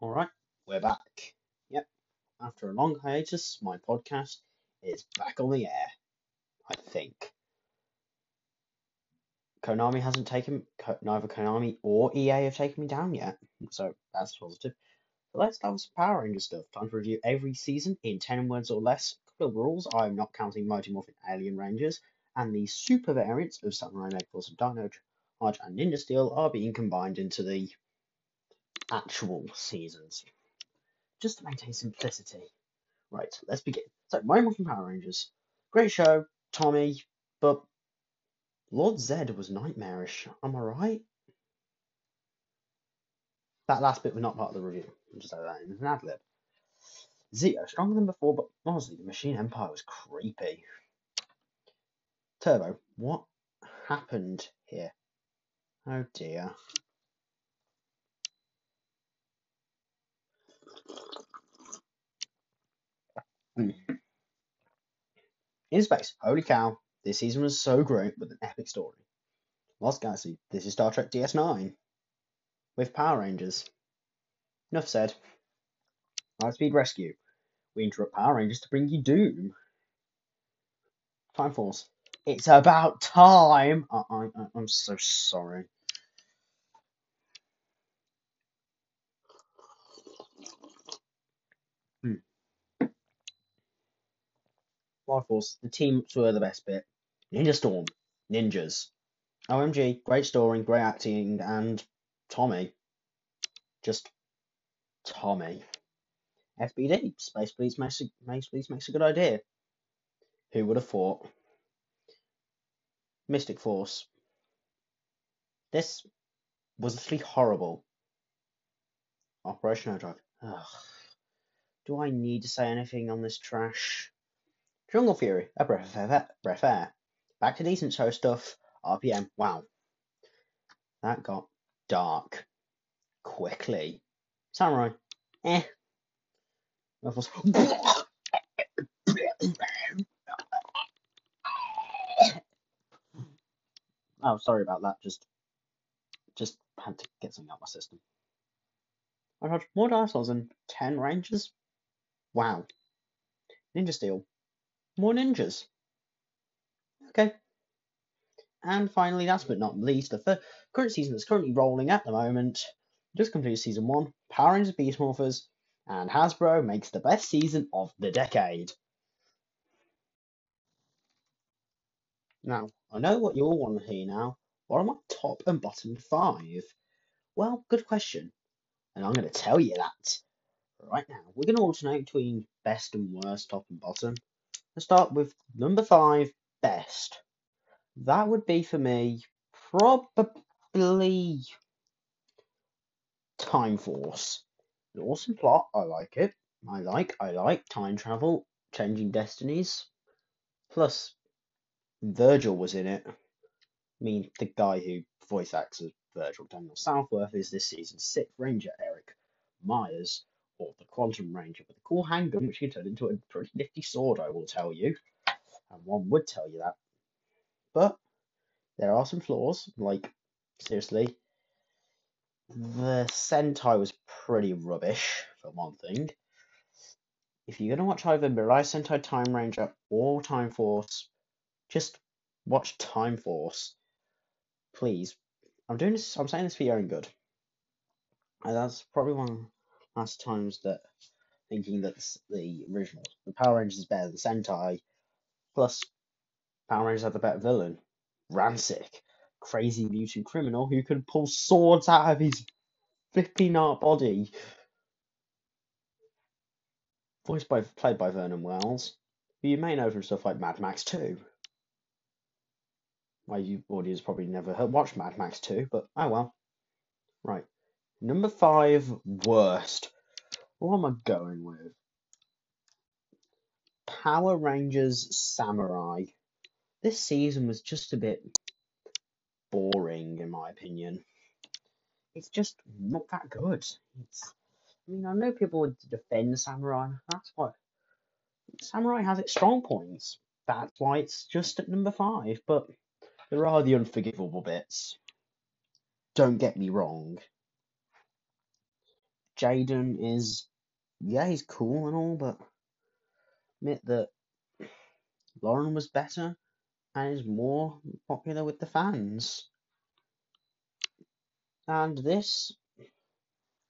Alright, we're back. Yep, after a long hiatus, my podcast is back on the air. I think. Konami hasn't taken, neither Konami or EA have taken me down yet, so that's positive. So let's start with some Power Rangers stuff. Time to review every season in 10 words or less. Couple of rules, I'm not counting Mighty Morphin Alien Rangers, and the super variants of Samurai Megaforce and Dino Charge and Ninja Steel are being combined into the actual seasons, just to maintain simplicity. Right, let's begin. So, Mighty Morphin Power Rangers. Great show, Tommy, but Lord Zedd was nightmarish. Am I right? That last bit was not part of the review. I'll just say that in an ad lib. Zeo, stronger than before, but honestly, the Machine Empire was creepy. Turbo, what happened here? Oh dear. Hmm. In space, holy cow, this season was so great with an epic story. Lost Galaxy, this is Star Trek DS9 with Power Rangers. Enough said. Lightspeed Rescue, we interrupt Power Rangers to bring you Doom. Time Force, it's about time. I, I, I'm so sorry. Force, the teams were the best bit. Ninja Storm, ninjas. OMG, great story, great acting, and Tommy. Just Tommy. SPD, Space Police makes a, Police makes a good idea. Who would have thought? Mystic Force. This was literally horrible. Operation Overdrive. Ugh. Do I need to say anything on this trash? Jungle Fury, a breath of breath air. Back to decent show stuff. RPM, wow. That got dark quickly. Samurai, eh. Ruffles. oh, sorry about that. Just, just had to get something out of my system. I've had more dinosaurs than ten rangers. Wow. Ninja Steel, more ninjas. Okay. And finally, last but not least, the current season that's currently rolling at the moment just completed season one, Power Rangers Beast Morphers, and Hasbro makes the best season of the decade. Now, I know what you all want to hear now. What are my top and bottom five? Well, good question. And I'm going to tell you that right now. We're going to alternate between best and worst, top and bottom. Let's start with number five, best. That would be for me probably Time Force. An awesome plot. I like it. I like, I like time travel, changing destinies. Plus, Vergil was in it. I mean, the guy who voice acts as Vergil Daniel Southworth is this season's sixth Ranger, Eric Myers or the Quantum Ranger with a cool handgun, which can turn into a pretty nifty sword, I will tell you. And one would tell you that. But there are some flaws, like, seriously, the Sentai was pretty rubbish, for one thing. If you're going to watch either Mirai Sentai Time Ranger or Time Force, just watch Time Force. Please. I'm doing this, I'm saying this for your own good. And that's probably one last times that thinking that the original, the Power Rangers is better than Sentai, plus Power Rangers have the better villain, Ransik, crazy mutant criminal who can pull swords out of his flipping art body. Voiced by, played by Vernon Wells, who you may know from stuff like Mad Max 2. My audience probably never heard, watched Mad Max 2, but oh well. Right. Number five, worst. What am I going with? Power Rangers Samurai. This season was just a bit boring, in my opinion. It's just not that good. It's, I mean, I know people would defend Samurai. That's what Samurai has its strong points. That's why it's just at number five. But there are the unforgivable bits. Don't get me wrong. Jayden is, yeah, he's cool and all, but admit that Lauren was better and is more popular with the fans. And this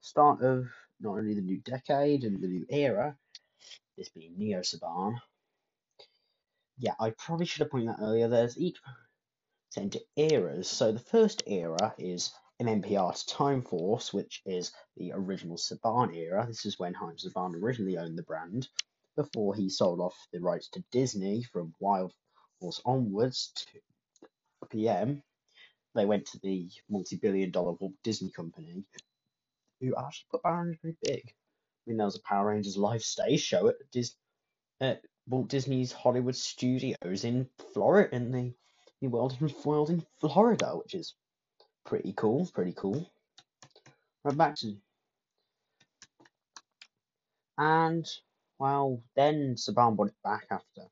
start of not only the new decade and the new era, this being Neo Saban. Yeah, I probably should have pointed that earlier. There's each set into eras. So the first era is MMPR to Time Force, which is the original Saban era. This is when Haim Saban originally owned the brand before he sold off the rights to Disney from Wild Force onwards to PM. They went to the multi-billion dollar Walt Disney Company, who actually put Power Rangers pretty big. I mean, there was a Power Rangers live stage show at, Dis- at Walt Disney's Hollywood Studios in Florida, in the, the world, world in Florida, which is pretty cool, pretty cool. Right back to and well, then Saban bought it back after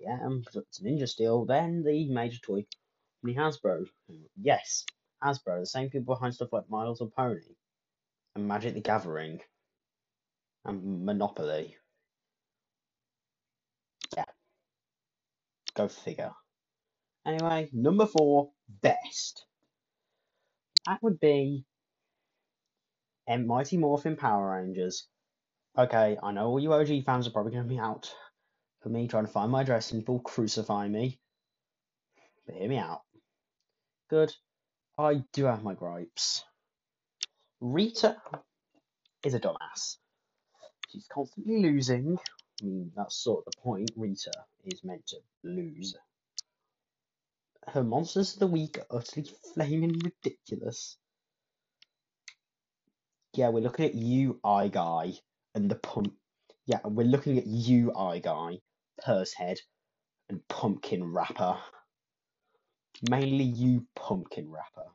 yeah, and it's Ninja Steel. Then the major toy company Hasbro. Yes, Hasbro, the same people behind stuff like My Little Pony and Magic the Gathering and Monopoly. Yeah, go figure. Anyway, number four, best. That would be Mighty Morphin Power Rangers. Okay, I know all you OG fans are probably going to be out for me trying to find my address and will crucify me. But hear me out. Good. I do have my gripes. Rita is a dumbass. She's constantly losing. I mean, that's sort of the point. Rita is meant to lose. Her monsters of the week are utterly flaming ridiculous. Yeah, we're looking at you, Eye Guy, and the pump. Yeah, we're looking at you, Eye Guy, Purse Head, and Pumpkin Rapper. Mainly you, Pumpkin Rapper.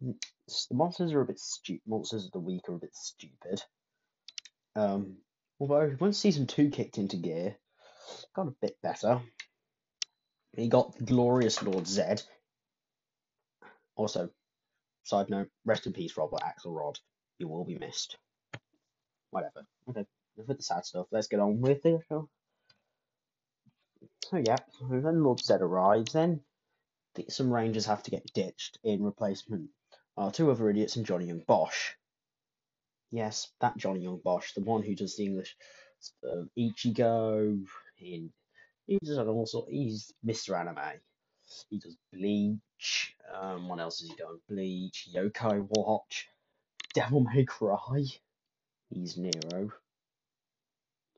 The monsters are a bit stupid. Monsters of the week are a bit stupid. Um, although once season two kicked into gear, got a bit better. He got Glorious Lord Zedd. Also, side note, rest in peace, Robert Axelrod. You will be missed. Whatever. Okay, enough of the sad stuff. Let's get on with it. So, yeah, then Lord Zedd arrives. Then some Rangers have to get ditched in replacement. Uh, two other idiots and Johnny Young Bosch. Yes, that Johnny Young Bosch, the one who does the English uh, Ichigo in he does all sort. He's Mr. Anime. He does Bleach. Um, what else has he done? Bleach, Yokai Watch, Devil May Cry. He's Nero.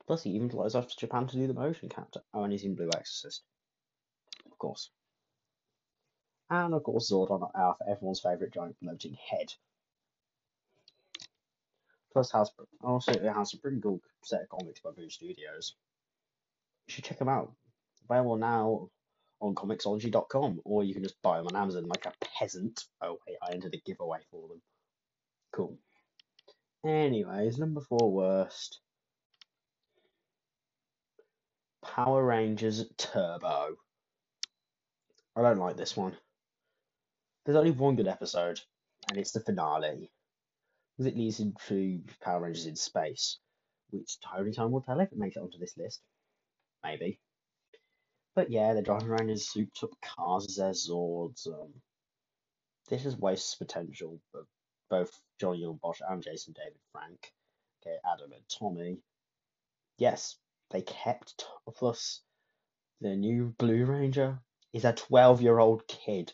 Plus, he even flies off to Japan to do the motion capture. Oh, and he's in Blue Exorcist. Of course. And of course, Zordon, our everyone's favourite giant floating head. Plus, has also it has a pretty cool set of comics by Boom Studios. You should check them out. Available now on Comixology.com, or you can just buy them on Amazon like a peasant. Oh, wait, I entered a giveaway for them. Cool. Anyways, number four worst. Power Rangers Turbo. I don't like this one. There's only one good episode, and it's the finale. Because it leads into Power Rangers in space, which only time will tell if it makes it onto this list. Maybe. But yeah, they're driving around in souped up cars as their Zords. Um, this is wastes potential, but both Johnny Young Bosch and Jason David Frank, okay, Adam and Tommy. Yes, they kept plus the new Blue Ranger is a 12 year old kid.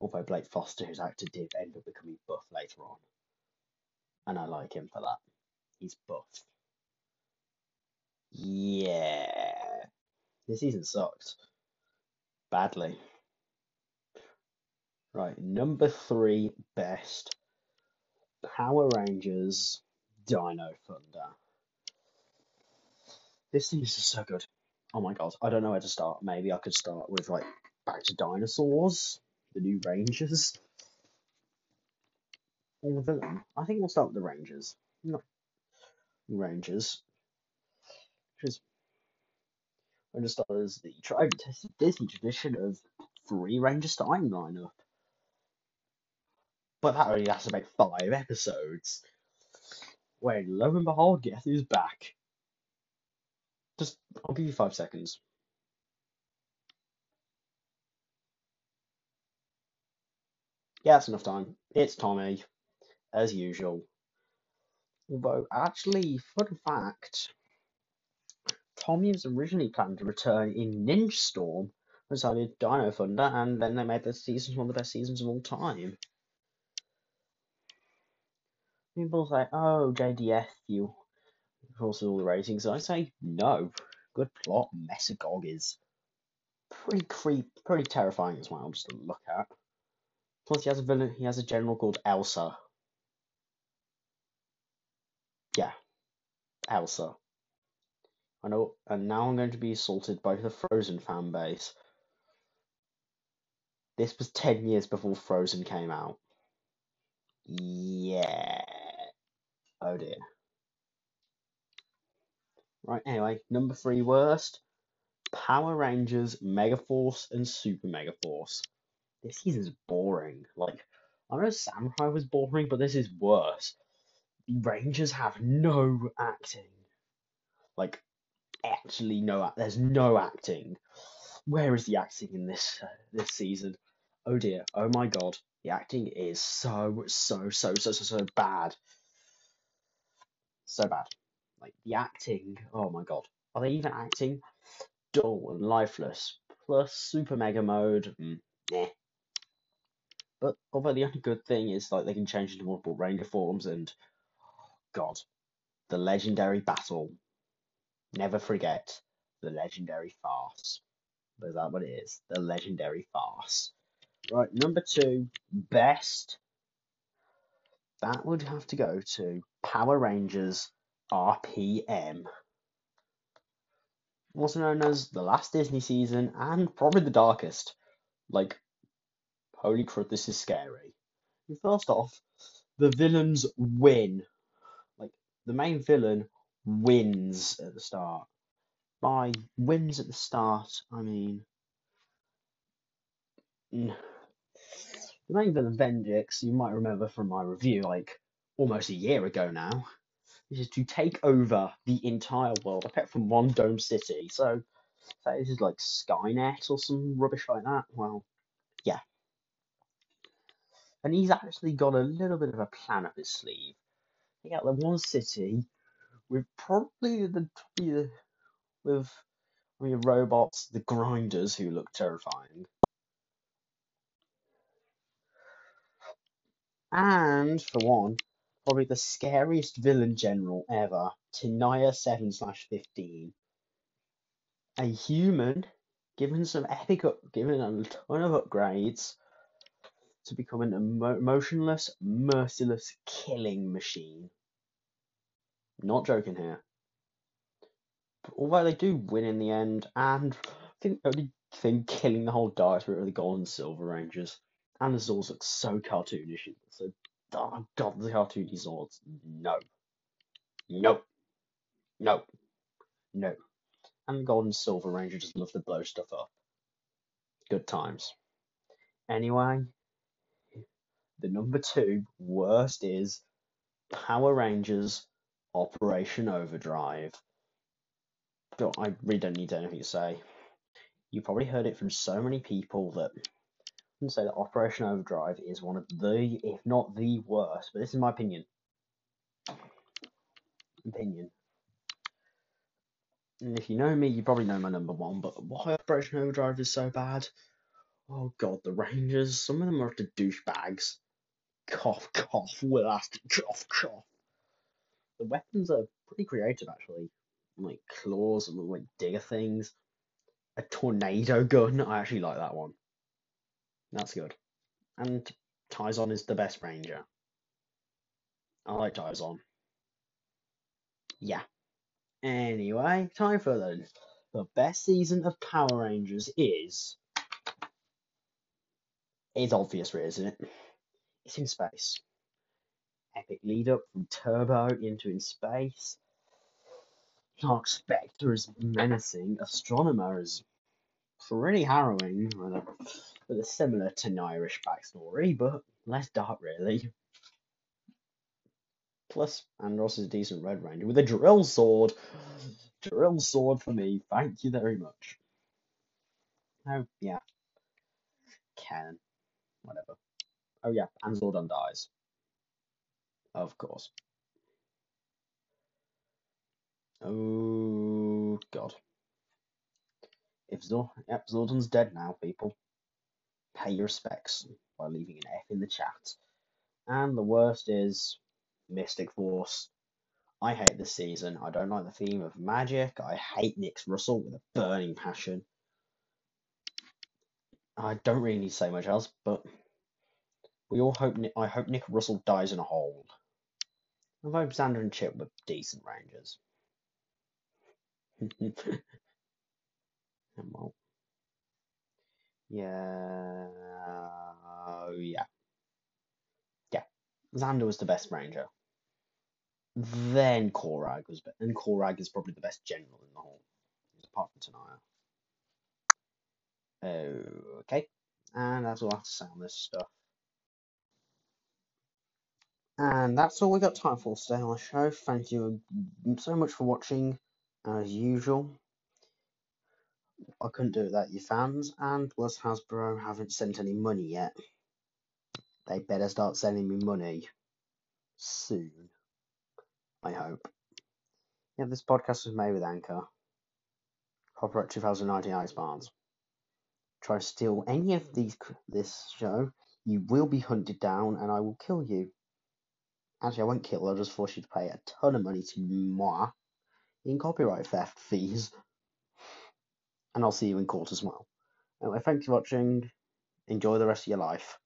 Although Blake Foster, who's actor, did end up becoming buff later on. And I like him for that. He's buff. Yeah. This season sucked. Badly. Right, number three best. Power Rangers Dino Thunder. This thing is just so good. Oh my god, I don't know where to start. Maybe I could start with like Back to Dinosaurs, the new Rangers. Or villain. I think we'll start with the Rangers. Not Rangers. Because Ranger stars the tried and tested Disney tradition of three Ranger starting lineup. But that only lasts about five episodes. Wait, lo and behold, guess who's back? Just, I'll give you five seconds. Yeah, that's enough time. It's Tommy, as usual. Although, actually, fun fact, Tommy was originally planned to return in Ninja Storm, decided Dino Thunder, and then they made the seasons one of the best seasons of all time. People say, oh, JDF, you cause all the ratings. I say, no. Good plot, Mesogog is pretty creep, pretty terrifying as well, just to look at. Plus, he has a villain, he has a general called Elsa. Yeah, Elsa. Know, and now I'm going to be assaulted by the Frozen fan base. This was 10 years before Frozen came out. Yeah. Oh dear. Right, anyway, number three worst Power Rangers, Megaforce, and Super Megaforce. This season's boring. Like, I know Samurai was boring, but this is worse. The Rangers have no acting. Like, actually, no. There's no acting. Where is the acting in this uh, this season? Oh dear. Oh my god. The acting is so so so so so so bad. So bad. Like the acting. Oh my god. Are they even acting? Dull and lifeless. Plus super mega mode. Mm. But although the only good thing is like they can change into multiple ranger forms and God, the legendary battle. Never forget the legendary farce. Is that what it is? The legendary farce. Right, number two, best. That would have to go to Power Rangers RPM. Also known as the last Disney season and probably the darkest. Like, holy crap, this is scary. First off, the villains win. Like, the main villain wins at the start. By wins at the start, I mean. The main villain, Venjix, you might remember from my review, like, almost a year ago now, this is to take over the entire world, apart from one dome city. So, so this is like Skynet or some rubbish like that. Well, yeah. And he's actually got a little bit of a plan up his sleeve. He got the one city with probably the with mean robots, the grinders who look terrifying. And for one, probably the scariest villain general ever, Tenaya 7 slash 15. A human given some epic up, given a ton of upgrades to become an emo- emotionless, merciless killing machine. Not joking here. But although they do win in the end, and I think the only thing killing the whole directorate are the Gold and Silver Rangers. And the Zords look so cartoonish. So, oh god, the cartoony Zords. No. No. No. No. And the Gold and Silver Ranger just love to blow stuff up. Good times. Anyway, the number two worst is Power Rangers Operation Overdrive. I really don't need anything to say. You probably heard it from so many people that and say that Operation Overdrive is one of the, if not the worst, but this is my opinion. Opinion. And if you know me, you probably know my number one, but why Operation Overdrive is so bad? Oh god, the Rangers, some of them are the douchebags. Cough, cough, last cough, cough. The weapons are pretty creative, actually. Like claws and like digger things. A tornado gun, I actually like that one. That's good. And Tyzonn is the best ranger. I like Tyzonn. Yeah. Anyway, time for the, the best season of Power Rangers is. It's obvious, isn't it? It's in space. Epic lead up from Turbo into in space. Dark Spectre is menacing. Astronema is pretty harrowing with a, with a similar to an Irish backstory, but less dark really. Plus, Andros is a decent Red Ranger with a drill sword. Drill sword for me. Thank you very much. Oh, yeah. Canon. Whatever. Oh, yeah. And Zordon dies. Of course. Oh, God. If Zord, yep, Zordon's dead now, people. Pay your respects by leaving an F in the chat. And the worst is Mystic Force. I hate this season. I don't like the theme of magic. I hate Nick Russell with a burning passion. I don't really need to say much else, but we all hope. I hope Nick Russell dies in a hole. I hope Xander and Chip were decent Rangers. well, yeah, yeah, yeah. Xander was the best Ranger. Then Koragg was, and Koragg is probably the best general in the whole, apart from Tenaya. Okay, and that's all I have to say on this stuff. And that's all we got time for today on the show. Thank you so much for watching, as usual. I couldn't do it without you fans, and plus Hasbro haven't sent any money yet. They better start sending me money soon. I hope. Yeah, this podcast was made with Anchor. Copyright 2019 Ice Barnes. Try to steal any of these this show, you will be hunted down, and I will kill you. Actually, I won't kill. Her, I'll just force you to pay a ton of money to moi in copyright theft fees. And I'll see you in court as well. Anyway, thanks for watching. Enjoy the rest of your life.